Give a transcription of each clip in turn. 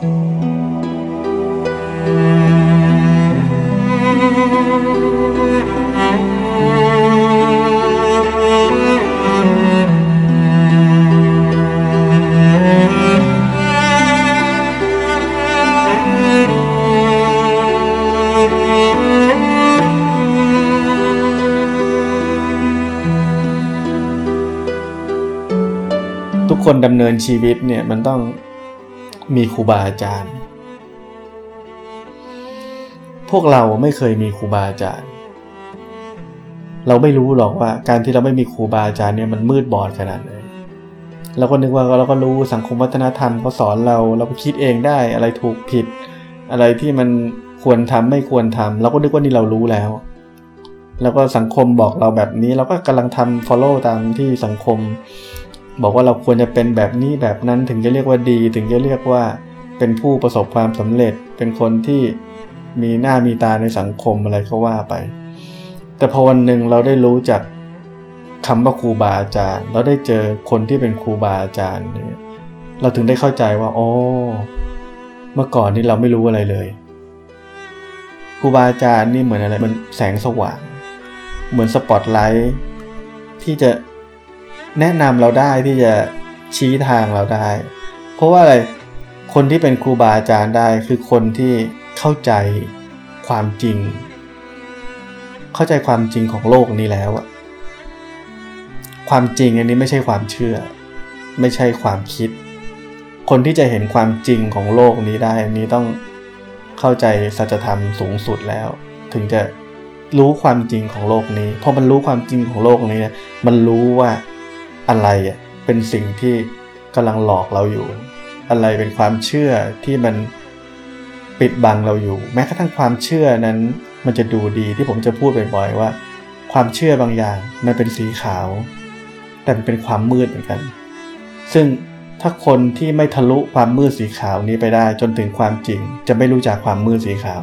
ทุกคนดำเนินชีวิตเนี่ยมันต้อง มีครูบาอาจารย์ พวกเราไม่เคยมีครูบาอาจารย์ เราไม่รู้หรอกว่าการที่เราไม่มีครูบาอาจารย์เนี่ยมันมืดบอดขนาดไหนเราก็นึกว่าเราก็รู้สังคมวัฒนธรรมเขาสอนเราเราก็คิดเองได้อะไรถูกผิด อะไรที่มันควรทำไม่ควรทำเราก็นึกว่านี่เรารู้แล้ว แล้วก็สังคมบอกเราแบบนี้ เราก็กำลังทำ follow ตามที่สังคม บอกว่าเราควรจะเป็นแบบนี้แบบนั้นถึงจะเรียกว่าดี ถึงจะเรียกว่าเป็นผู้ประสบความสำเร็จ เป็นคนที่มีหน้ามีตาในสังคมอะไรก็ว่าไป แต่พอวันหนึ่งเราได้รู้จักคำว่าครูบาอาจารย์ เราได้เจอคนที่เป็นครูบาอาจารย์เนี่ยเราถึงได้เข้าใจว่าโอ๋อเมื่อก่อนนี่เราไม่รู้อะไรเลยครูบาอาจารย์นี่เหมือนอะไรมันแสงสว่าง เหมือนสปอตไลท์ที่จะ แนะนำเราได้ที่จะชี้ทางเราได้ เพราะว่าอะไรคนที่เป็นครูบาอาจารย์ได้คือคนที่เข้าใจความจริง เข้าใจความจริงของโลกนี้แล้วอะความจริงอันนี้ไม่ใช่ความเชื่อ ไม่ใช่ความคิด คนที่จะเห็นความจริงของโลกนี้ได้นนี้ต้องเข้าใจสัจธรรมสูงสุดแล้ว ถึงจะรู้ความจริงของโลกนี้พอมันรู้ความจริงของโลกนี้มันรู้ว่า อะไรเป็นสิ่งที่กำลังหลอกเราอยู่ อะไรเป็นความเชื่อที่มันปิดบังเราอยู่ แม้กระทั่งความเชื่อนั้นมันจะดูดีที่ผมจะพูดบ่อยๆว่า ความเชื่อบางอย่างมันเป็นสีขาว แต่มันเป็นความมืดเหมือนกัน ซึ่งถ้าคนที่ไม่ทะลุความมืดสีขาวนี้ไปได้จนถึงความจริง จะไม่รู้จักความมืดสีขาว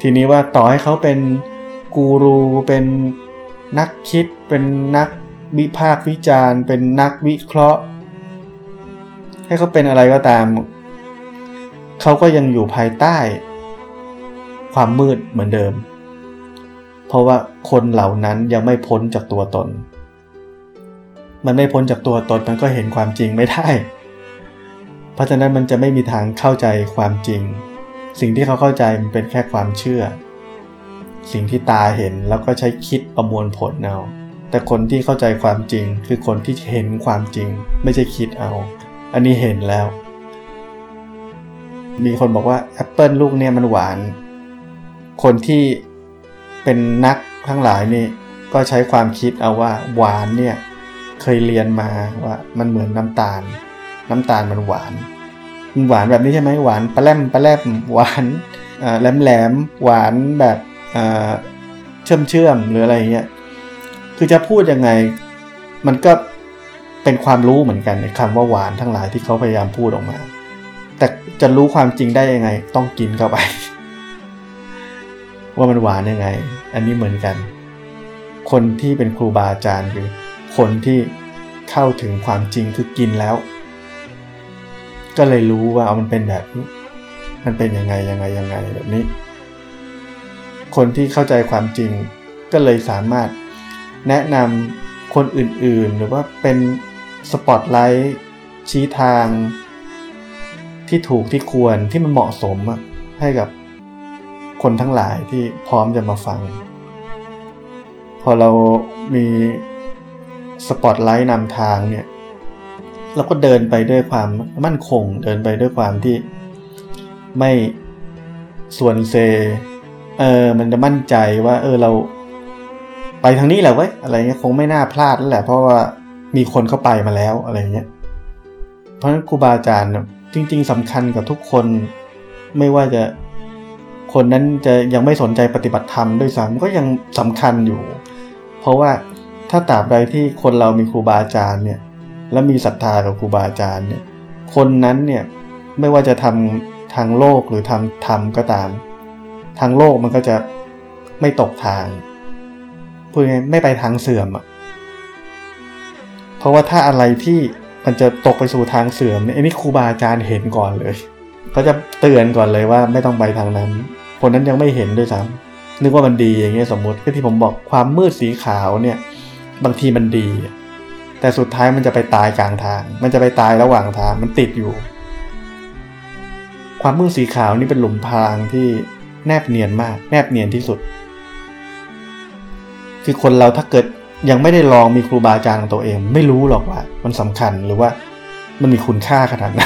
ทีนี้ว่าต่อให้เขาเป็นกูรูเป็นนักคิดเป็นนัก วิพากษ์วิจารณ์ เป็นนักวิเคราะห์ ให้เขาเป็นอะไรก็ตาม เขาก็ยังอยู่ภายใต้ ความมืดเหมือนเดิม เพราะว่าคนเหล่านั้นยังไม่พ้นจากตัวตน มันไม่พ้นจากตัวตนมันก็เห็นความจริงไม่ได้ เพราะฉะนั้นมันจะไม่มีทางเข้าใจความจริง สิ่งที่เขาเข้าใจมันเป็นแค่ความเชื่อ สิ่งที่ตาเห็นแล้วก็ใช้คิดประมวลผลเอา แต่คนที่เข้าใจความจริง คือคนที่เห็นความจริง ไม่ใช่คิดเอา อันนี้เห็นแล้ว มีคนบอกว่าแอปเปิลลูกเนี่ยมันหวาน คนที่เป็นนักทั้งหลายนี่ก็ใช้ความคิดเอาว่าหวานเนี่ยเคยเรียนมาว่ามันเหมือนน้ำตาล น้ำตาลมันหวานมันหวานแบบนี้ใช่ไหมหวานปลาแรมปลาแรมหวานแหลมแหลมหวานแบบเชื่อมเชื่อมหรืออะไรเงี้ย คือจะพูดยังไง มันก็เป็นความรู้เหมือนกันในคำว่าหวานทั้งหลายที่เขาพยายามพูดออกมา แต่จะรู้ความจริงได้ยังไง ต้องกินเข้าไป ว่ามันหวานยังไง อันนี้เหมือนกัน คนที่เป็นครูบาอาจารย์คือ คนที่เข้าถึงความจริงคือกินแล้ว ก็เลยรู้ว่าเอามันเป็นแบบนี้มันเป็นยังไงยังไงยังไงแบบนี้ คนที่เข้าใจความจริงก็เลยสามารถ แนะนำคนอื่นๆ หรือว่าเป็นสปอตไลท์ชี้ทางที่ถูกที่ควรที่มันเหมาะสมให้กับคนทั้งหลายที่พร้อมจะมาฟัง พอเรามีสปอตไลท์นำทางเนี่ยเราก็เดินไปด้วยความมั่นคง เดินไปด้วยความที่ไม่ส่วนเซ เออมันจะมั่นใจว่า เออเรา ไปทางนี้แหละเว้ยอะไรเงี้ยคงไม่น่าพลาดแล้วแหละ เพราะว่ามีคนเข้าไปมาแล้วอะไรเงี้ยเพราะฉะนั้นครูบาอาจารย์จริง ๆสำคัญกับทุกคนไม่ว่าจะคนนั้นจะยังไม่สนใจปฏิบัติธรรมด้วยซ้ำก็ยังสำคัญอยู่ เพราะว่าถ้าตราบใดที่คนเรามีครูบาอาจารย์เนี่ยและมีศรัทธากับครูบาอาจารย์เนี่ยคนนั้นเนี่ยไม่ว่าจะทำทางโลกหรือทำธรรมก็ตาม ทางโลกมันก็จะไม่ตกทาง พูดง่ายไม่ไปทางเสื่อมอะเพราะว่าถ้าอะไรที่มันจะตกไปสู่ทางเสื่อมเนี่ยอันนี้ครูบาอาจารย์เห็นก่อนเลยเขาจะเตือนก่อนเลยว่าไม่ต้องไปทางนั้น คนนั้นยังไม่เห็นด้วยซ้ำนึกว่ามันดีอย่างเงี้ยสมมติก็ที่ผมบอกความมืดสีขาวเนี่ย บางทีมันดี แต่สุดท้ายมันจะไปตายกลางทาง มันจะไปตายระหว่างทางมันติดอยู่ ความมืดสีขาวนี่เป็นหลุมพรางที่แนบเนียนมาก แนบเนียนที่สุด คือคนเราถ้าเกิดยังไม่ได้ลองมีครูบาอาจารย์ของตัวเอง ไม่รู้หรอกว่า มันสำคัญหรือว่ามันมีคุณค่าขนาดไหน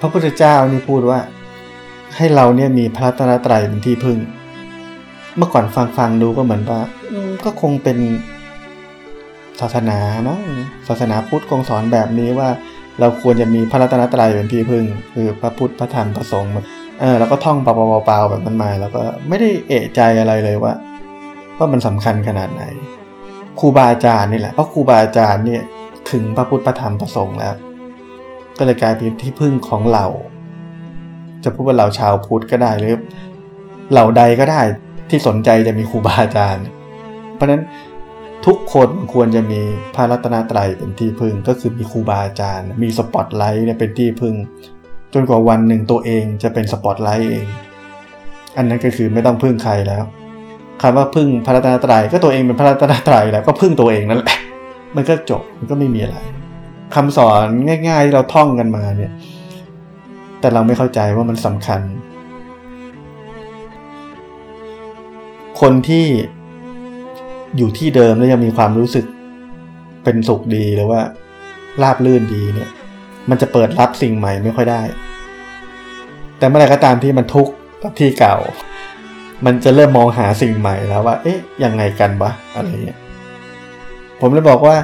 พระพุทธเจ้านี่พูดว่า ให้เราเนี่ยมีพระรัตนตรัยเป็นที่พึ่ง เมื่อก่อนฟังฟังดูก็เหมือนว่าก็คงเป็นศาสนาเนาะศาสนาพุทธคงสอนแบบนี้ว่า เราควรจะมีพระรัตนตรัยเป็นที่พึ่ง คือพระพุทธพระธรรมพระสงฆ์เออแล้วก็ท่องเปล่าๆแบบนั้นมา แล้วก็ไม่ได้เอะใจอะไรเลยว่า ว่ามันสำคัญขนาดไหนครูบาอาจารย์นี่แหละเพราะครูบาอาจารย์เนี่ยถึงพระพุทธพระธรรมพระสงฆ์แล้ว ก็เลยกลายเป็นที่พึ่งของเรา จะพูดว่าเราชาวพุทธก็ได้หรือเหล่าใดก็ได้ที่สนใจจะมีครูบาอาจารย์ เพราะฉะนั้นทุกคนควรจะมีพระรัตนตรัยเป็นที่พึ่งก็คือมีครูบาอาจารย์ มีสปอตไลท์เนี่ยเป็นที่พึ่ง จนกว่าวันหนึ่งตัวเองจะเป็นสปอตไลท์เอง อันนั้นก็คือไม่ต้องพึ่งใครแล้ว คำว่าพึ่งพระรัตนตรัยก็ตัวเองเป็นพระรัตนตรัยแล้วก็พึ่งตัวเองนั่นแหละ มันก็จบมันก็ไม่มีอะไรคำสอนง่ายๆที่เราท่องกันมาเนี่ย แต่เราไม่เข้าใจว่ามันสำคัญ คนที่อยู่ที่เดิมแล้วยังมีความรู้สึกเป็นสุขดีหรือว่าราบลื่นดีเนี่ย มันจะเปิดรับสิ่งใหม่ไม่ค่อยได้ แต่เมื่อไรก็ตามที่มันทุกข์กับที่เก่า มันจะเริ่มมองหาสิ่งใหม่แล้วว่า เอ๊ะ ยังไงกันวะ อะไรเงี้ย ผมเลยบอกว่า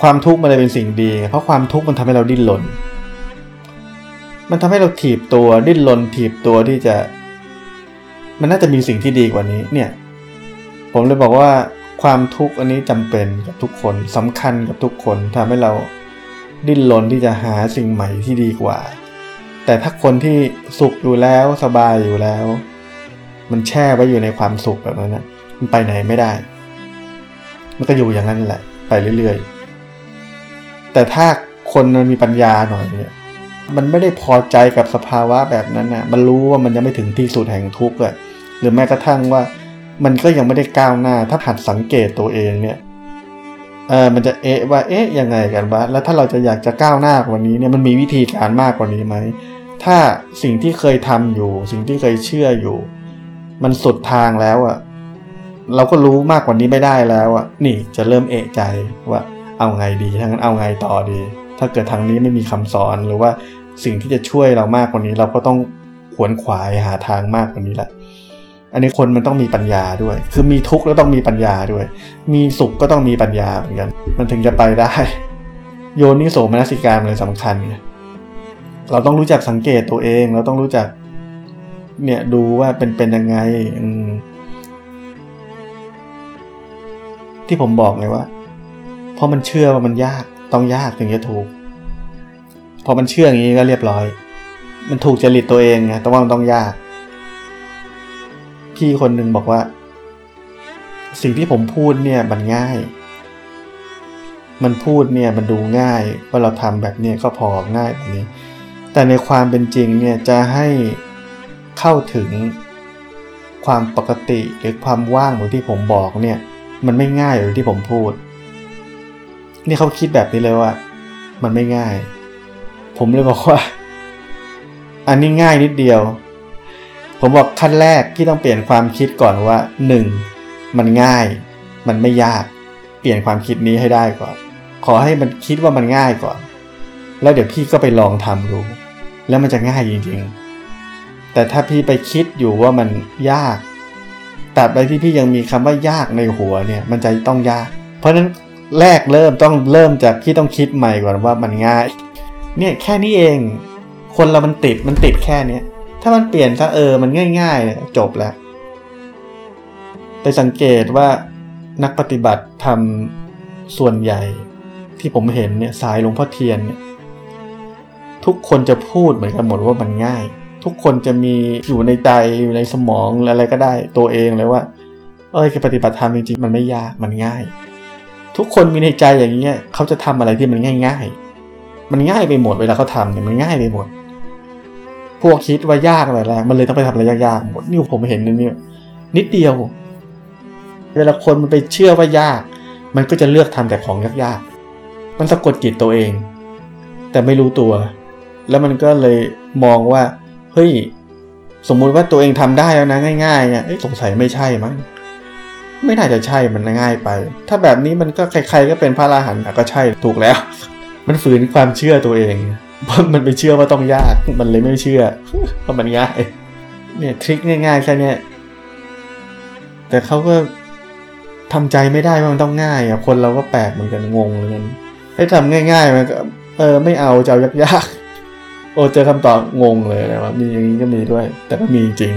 ความทุกข์มันเลยเป็นสิ่งดี เพราะความทุกข์มันทำให้เราดิ้นรน มันทำให้เราถีบตัวดิ้นรนถีบตัวที่จะ มันน่าจะมีสิ่งที่ดีกว่านี้ เนี่ย ผมเลยบอกว่าความทุกข์อันนี้จำเป็นกับทุกคนสำคัญกับทุกคนทำให้เราดิ้นรนที่จะหาสิ่งใหม่ที่ดีกว่า แต่ถ้าคนที่สุขอยู่แล้วสบายอยู่แล้ว มันแช่ไว้อยู่ในความสุขแบบนั้นนะมันไปไหนไม่ได้ มันก็อยู่อย่างนั้นแหละ ไปเรื่อยๆ แต่ถ้าคนมันมีปัญญาหน่อยเนี่ยมันไม่ได้พอใจกับสภาวะแบบนั้นนะมันรู้ว่ามันยังไม่ถึงที่สุดแห่งทุกข์เลยหรือแม้กระทั่งว่า มันก็ยังไม่ได้ก้าวหน้า ถ้าหัดสังเกตตัวเองเนี่ยเออมันจะเอะว่าเอ๊ะยังไงกันวะแล้วถ้าเราจะอยากจะก้าวหน้ากว่านี้เนี่ยมันมีวิธีการมากกว่านี้ไหมถ้าสิ่งที่เคยทำอยู่ สิ่งที่เคยเชื่ออยู่ มันสุดทางแล้วอะ่ะเราก็รู้มากกว่านี้ไม่ได้แล้วอะ่ะนี่จะเริ่มเอะใจว่าเอาไงดีถ้างั้นเอาไงต่อดี ถ้าเกิดทางนี้ไม่มีคำสอนหรือว่าสิ่งที่จะช่วยเรามากกว่านี้ เราก็ต้องขวนขวายหาทางมากกว่านี้แหละอันนี้คนมันต้องมีปัญญาด้วย คือมีทุกข์แล้วต้องมีปัญญาด้วย มีสุขก็ต้องมีปัญญาเหมือนกัน มันถึงจะไปได้ โยนิโสมนสิการมันเลยสำคัญไงเราต้องรู้จักสังเกตตัวเอง เราต้องรู้จัก เนี่ยดูว่าเป็นเป็นยังไงที่ผมบอกไงว่า เพราะมันเชื่อว่ามันยากต้องยากถึงจะถูก พอมันเชื่ออย่างนี้ก็เรียบร้อย มันถูกจริตตัวเองไงแต่ว่ามันต้องยาก พี่คนหนึ่งบอกว่า สิ่งที่ผมพูดเนี่ยมันง่าย มันพูดเนี่ยมันดูง่ายว่าเราทำแบบนี้ก็พอง่ายแบบนี้ แต่ในความเป็นจริงเนี่ยจะให้ เข้าถึงความปกติหรือความว่างเหมือนที่ผมบอกเนี่ย มันไม่ง่ายอย่างที่ผมพูด นี่เขาคิดแบบนี้เลยว่า มันไม่ง่าย ผมเลยบอกว่า อันนี้ง่ายนิดเดียว ผมบอกขั้นแรกที่ต้องเปลี่ยนความคิดก่อนว่าหนึ่งมันง่าย มันไม่ยาก เปลี่ยนความคิดนี้ให้ได้ก่อน ขอให้มันคิดว่ามันง่ายก่อน แล้วเดี๋ยวพี่ก็ไปลองทำดู แล้วมันจะง่ายจริงๆ แต่ถ้าพี่ไปคิดอยู่ว่ามันยากแต่ใดที่พี่ยังมีคำว่ายากในหัวเนี่ย มันจะต้องยาก เพราะฉะนั้นแรกเริ่มต้องเริ่มจากที่ต้องคิดใหม่ก่อนว่ามันง่าย เนี่ยแค่นี้เอง คนเรามันติดมันติดแค่เนี้ยถ้ามันเปลี่ยนซะเออมันง่ายๆ จบแล้ว ไปสังเกตว่านักปฏิบัติทำส่วนใหญ่ ที่ผมเห็นเนี่ยสายหลวงพ่อเทียนเนี่ยทุกคนจะพูดเหมือนกันหมดว่ามันง่าย ทุกคนจะมีอยู่ในใจอยู่ในสมองอะไรก็ได้ตัวเองเลยว่า เอ้ยการปฏิบัติธรรมจริงๆมันไม่ยากมันง่าย ทุกคนมีในใจอย่างเงี้ยเขาจะทำอะไรที่มันง่าย ๆ มันง่ายไปหมดเวลาเขาทำเนี่ยมันง่ายไปหมด พวกคิดว่ายากอะไรแรกมันเลยต้องไปทำอะไรยากๆหมดนี่ผมเห็นนี่นิดเดียว เวลาคนมันไปเชื่อว่ายาก มันก็จะเลือกทำแต่ของยากๆมันสะกดจิตตัวเอง แต่ไม่รู้ตัว แล้วมันก็เลยมองว่า เฮ้ย สมมุติว่าตัวเองทำได้แล้วนะง่ายๆเนี่ยสงสัยไม่ใช่มั้งไม่น่าจะใช่มันง่ายไป ถ้าแบบนี้มันก็ใครๆก็เป็นพระอราหันต์ก็ใช่ถูกแล้ว มันฝืนความเชื่อตัวเองเพราะมันไปเชื่อว่าต้องยากมันเลยไม่เชื่อเพราะมันง่ายเนี่ยทริคง่ายๆแค่นี้แต่เขาก็ทำใจไม่ได้ว่ามันต้องง่ายอะคนเราก็แปลกเหมือนกันงงเลยมันให้ทำง่าย ๆ มันก็เออไม่เอาจะเอายากๆ โอ้เจอคำตอบงงเลยนะว่ามีอย่างนี้ก็มีด้วย แต่ก็มีจริง